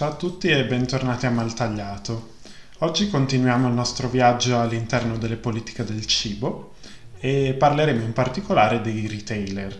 Ciao a tutti e bentornati a Maltagliato. Oggi continuiamo il nostro viaggio all'interno delle politiche del cibo e parleremo in particolare dei retailer.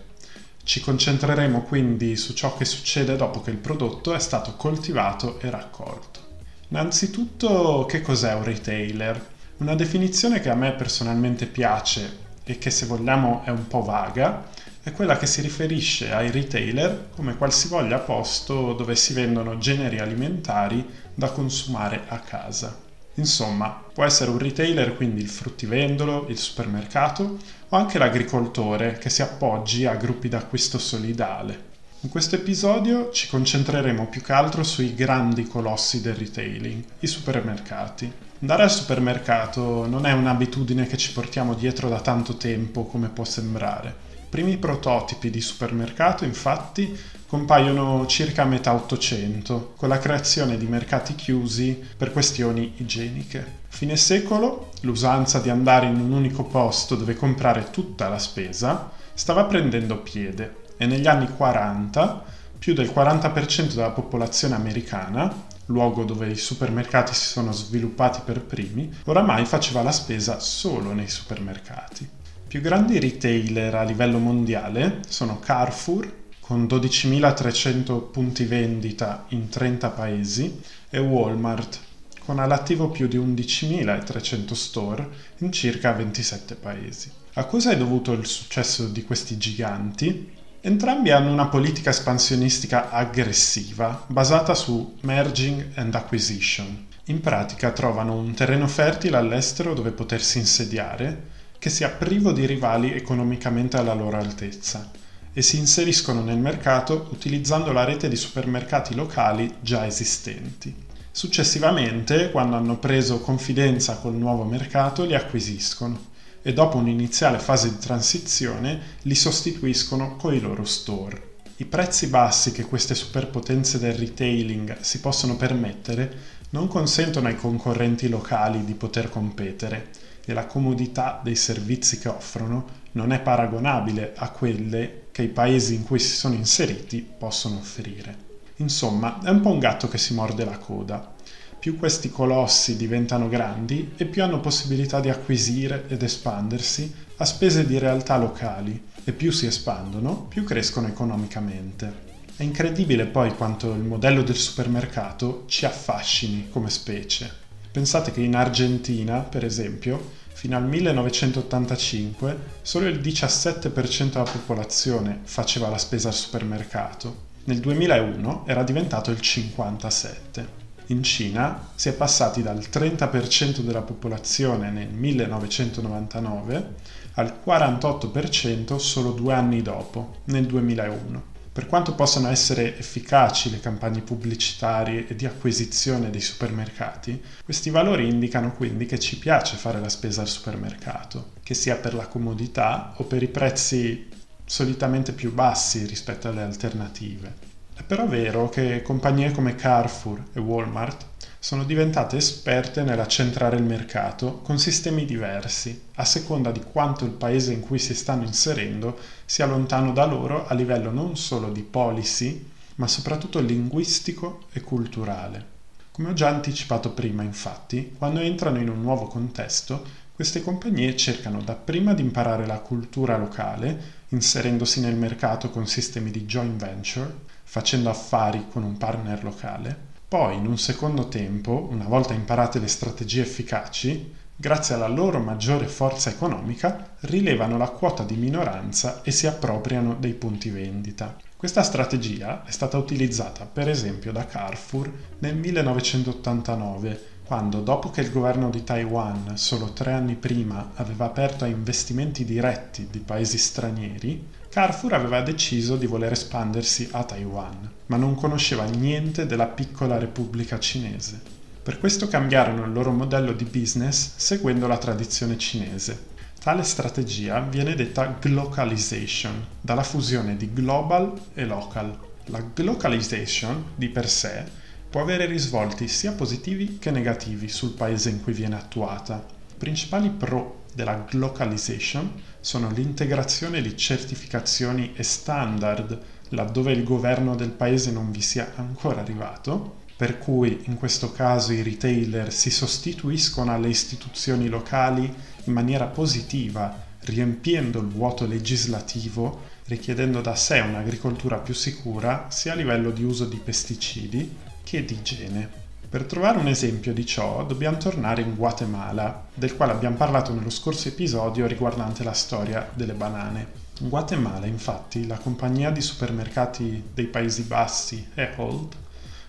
Ci concentreremo quindi su ciò che succede dopo che il prodotto è stato coltivato e raccolto. Innanzitutto, che cos'è un retailer? Una definizione che a me personalmente piace e che se vogliamo è un po' vaga, è quella che si riferisce ai retailer come qualsivoglia posto dove si vendono generi alimentari da consumare a casa. Insomma, può essere un retailer, quindi il fruttivendolo, il supermercato o anche l'agricoltore che si appoggi a gruppi d'acquisto solidale. In questo episodio ci concentreremo più che altro sui grandi colossi del retailing, i supermercati. Andare al supermercato non è un'abitudine che ci portiamo dietro da tanto tempo come può sembrare. Primi prototipi di supermercato infatti compaiono circa a metà Ottocento, con la creazione di mercati chiusi per questioni igieniche. Fine secolo l'usanza di andare in un unico posto dove comprare tutta la spesa stava prendendo piede e negli anni 40 più del 40% della popolazione americana, luogo dove i supermercati si sono sviluppati per primi, oramai faceva la spesa solo nei supermercati. Più grandi retailer a livello mondiale sono Carrefour, con 12.300 punti vendita in 30 paesi, e Walmart, con all'attivo più di 11.300 store in circa 27 paesi. A cosa è dovuto il successo di questi giganti? Entrambi hanno una politica espansionistica aggressiva, basata su merging and acquisition. In pratica trovano un terreno fertile all'estero dove potersi insediare, che sia privo di rivali economicamente alla loro altezza, e si inseriscono nel mercato utilizzando la rete di supermercati locali già esistenti. Successivamente, quando hanno preso confidenza col nuovo mercato, li acquisiscono e dopo un'iniziale fase di transizione li sostituiscono con i loro store. I prezzi bassi che queste superpotenze del retailing si possono permettere non consentono ai concorrenti locali di poter competere e la comodità dei servizi che offrono non è paragonabile a quelle che i paesi in cui si sono inseriti possono offrire. Insomma, è un po' un gatto che si morde la coda più questi colossi diventano grandi e più hanno possibilità di acquisire ed espandersi a spese di realtà locali e più si espandono, più crescono economicamente. È incredibile poi quanto il modello del supermercato ci affascini come specie. Pensate che in Argentina, per esempio, fino al 1985 solo il 17% della popolazione faceva la spesa al supermercato. Nel 2001 era diventato il 57% in Cina si è passati dal 30% della popolazione nel 1999 al 48% solo due anni dopo, nel 2001. Per quanto possano essere efficaci le campagne pubblicitarie e di acquisizione dei supermercati, questi valori indicano quindi che ci piace fare la spesa al supermercato, che sia per la comodità o per i prezzi solitamente più bassi rispetto alle alternative. È però vero che compagnie come Carrefour e Walmart sono diventate esperte nell'accentrare il mercato con sistemi diversi, a seconda di quanto il paese in cui si stanno inserendo sia lontano da loro a livello non solo di policy, ma soprattutto linguistico e culturale. Come ho già anticipato prima, infatti, quando entrano in un nuovo contesto, queste compagnie cercano dapprima di imparare la cultura locale, inserendosi nel mercato con sistemi di joint venture, facendo affari con un partner locale, poi in un secondo tempo, una volta imparate le strategie efficaci, grazie alla loro maggiore forza economica, rilevano la quota di minoranza e si appropriano dei punti vendita. Questa strategia è stata utilizzata per esempio da Carrefour nel 1989, quando dopo che il governo di Taiwan solo tre anni prima aveva aperto a investimenti diretti di paesi stranieri, Carrefour aveva deciso di voler espandersi a Taiwan, ma non conosceva niente della piccola Repubblica cinese. Per questo cambiarono il loro modello di business seguendo la tradizione cinese. Tale strategia viene detta glocalization, dalla fusione di global e local. La glocalization, di per sé, può avere risvolti sia positivi che negativi sul paese in cui viene attuata. I principali pro della glocalization sono l'integrazione di certificazioni e standard laddove il governo del paese non vi sia ancora arrivato per cui in questo caso i retailer si sostituiscono alle istituzioni locali in maniera positiva, riempiendo il vuoto legislativo, richiedendo da sé un'agricoltura più sicura sia a livello di uso di pesticidi che di igiene. Per trovare un esempio di ciò dobbiamo tornare in Guatemala, del quale abbiamo parlato nello scorso episodio riguardante la storia delle banane. In Guatemala, infatti, la compagnia di supermercati dei Paesi Bassi, Ahold,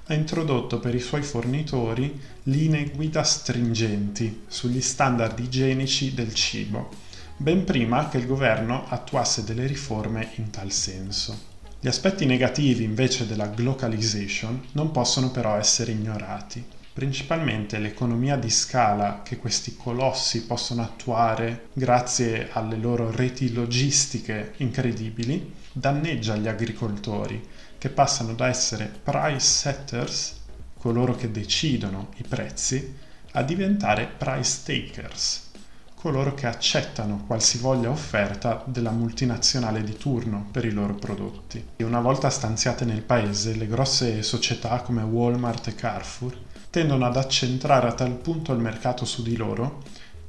ha introdotto per i suoi fornitori linee guida stringenti sugli standard igienici del cibo, ben prima che il governo attuasse delle riforme in tal senso. Gli aspetti negativi invece della globalization non possono però essere ignorati. Principalmente l'economia di scala che questi colossi possono attuare grazie alle loro reti logistiche incredibili danneggia gli agricoltori che passano da essere price setters, coloro che decidono i prezzi, a diventare price takers, coloro che accettano qualsivoglia offerta della multinazionale di turno per i loro prodotti. E una volta stanziate nel paese, le grosse società come Walmart e Carrefour tendono ad accentrare a tal punto il mercato su di loro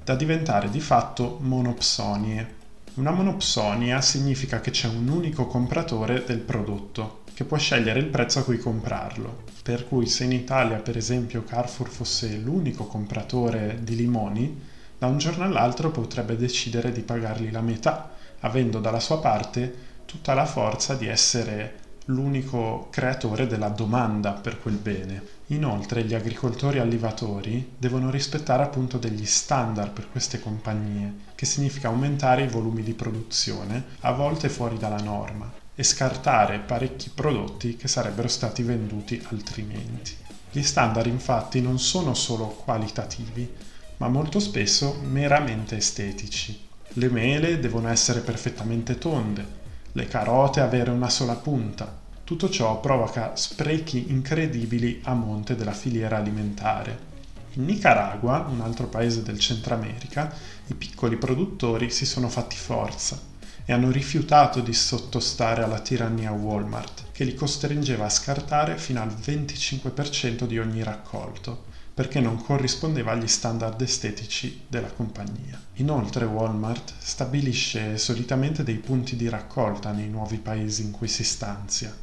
da diventare di fatto monopsonie. Una monopsonia significa che c'è un unico compratore del prodotto che può scegliere il prezzo a cui comprarlo. Per cui se in Italia per esempio Carrefour fosse l'unico compratore di limoni, da un giorno all'altro potrebbe decidere di pagarli la metà, avendo dalla sua parte tutta la forza di essere l'unico creatore della domanda per quel bene. Inoltre gli agricoltori allivatori devono rispettare appunto degli standard per queste compagnie, che significa aumentare i volumi di produzione, a volte fuori dalla norma, e scartare parecchi prodotti che sarebbero stati venduti altrimenti. Gli standard infatti non sono solo qualitativi, ma molto spesso meramente estetici. Le mele devono essere perfettamente tonde, le carote avere una sola punta. Tutto ciò provoca sprechi incredibili a monte della filiera alimentare. In Nicaragua, un altro paese del Centro America, i piccoli produttori si sono fatti forza e hanno rifiutato di sottostare alla tirannia Walmart, che li costringeva a scartare fino al 25% di ogni raccolto, perché non corrispondeva agli standard estetici della compagnia. Inoltre Walmart stabilisce solitamente dei punti di raccolta nei nuovi paesi in cui si stanzia,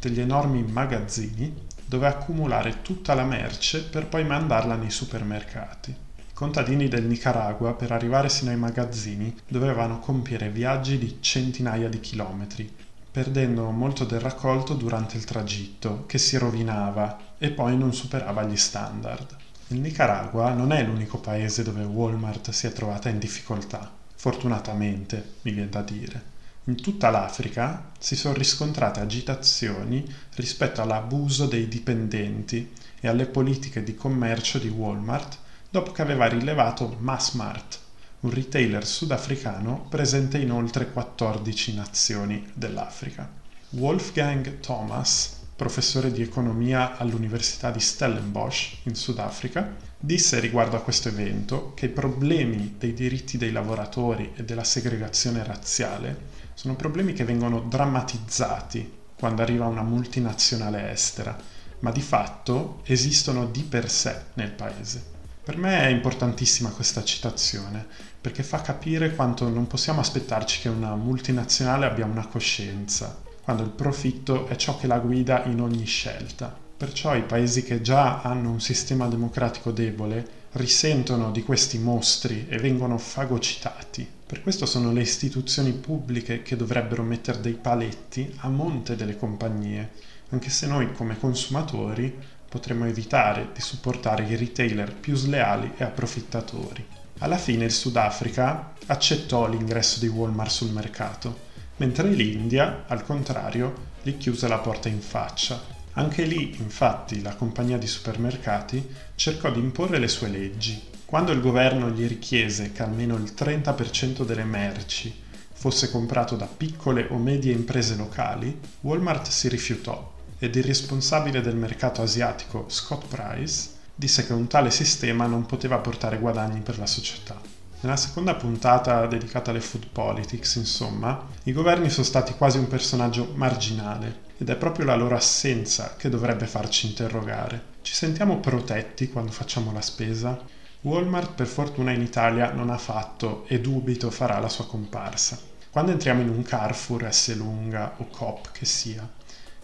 degli enormi magazzini dove accumulare tutta la merce per poi mandarla nei supermercati contadini del Nicaragua per arrivare sino ai magazzini dovevano compiere viaggi di centinaia di chilometri, perdendo molto del raccolto durante il tragitto, che si rovinava e poi non superava gli standard. Il Nicaragua non è l'unico paese dove Walmart si è trovata in difficoltà, fortunatamente, mi viene da dire. In tutta l'Africa si sono riscontrate agitazioni rispetto all'abuso dei dipendenti e alle politiche di commercio di Walmart dopo che aveva rilevato Massmart, un retailer sudafricano presente in oltre 14 nazioni dell'Africa. Wolfgang Thomas, professore di economia all'Università di Stellenbosch in Sudafrica, disse riguardo a questo evento che i problemi dei diritti dei lavoratori e della segregazione razziale sono problemi che vengono drammatizzati quando arriva una multinazionale estera, ma di fatto esistono di per sé nel paese. Per me è importantissima questa citazione perché fa capire quanto non possiamo aspettarci che una multinazionale abbia una coscienza, quando il profitto è ciò che la guida in ogni scelta. Perciò i paesi che già hanno un sistema democratico debole risentono di questi mostri e vengono fagocitati. Per questo sono le istituzioni pubbliche che dovrebbero mettere dei paletti a monte delle compagnie, anche se noi come consumatori potremmo evitare di supportare i retailer più sleali e approfittatori. Alla fine il Sudafrica accettò l'ingresso di Walmart sul mercato, mentre l'India, al contrario, gli chiuse la porta in faccia. Anche lì, infatti, la compagnia di supermercati cercò di imporre le sue leggi. Quando il governo gli richiese che almeno il 30% delle merci fosse comprato da piccole o medie imprese locali, Walmart si rifiutò ed il responsabile del mercato asiatico Scott Price disse che un tale sistema non poteva portare guadagni per la società. Nella seconda puntata dedicata alle food politics, insomma, i governi sono stati quasi un personaggio marginale ed è proprio la loro assenza che dovrebbe farci interrogare. Ci sentiamo protetti quando facciamo la spesa? Walmart per fortuna in Italia non ha fatto e dubito farà la sua comparsa. Quando entriamo in un Carrefour, S lunga o Coop che sia,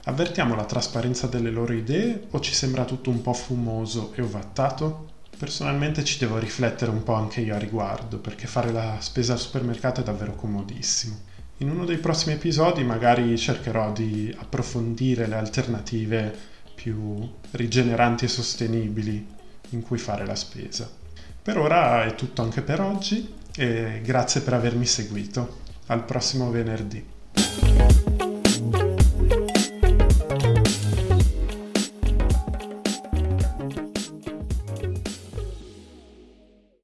avvertiamo la trasparenza delle loro idee o ci sembra tutto un po' fumoso e ovattato? Personalmente ci devo riflettere un po' anche io a riguardo, perché fare la spesa al supermercato è davvero comodissimo. In uno dei prossimi episodi magari cercherò di approfondire le alternative più rigeneranti e sostenibili in cui fare la spesa. Per ora è tutto anche per oggi e grazie per avermi seguito. Al prossimo venerdì.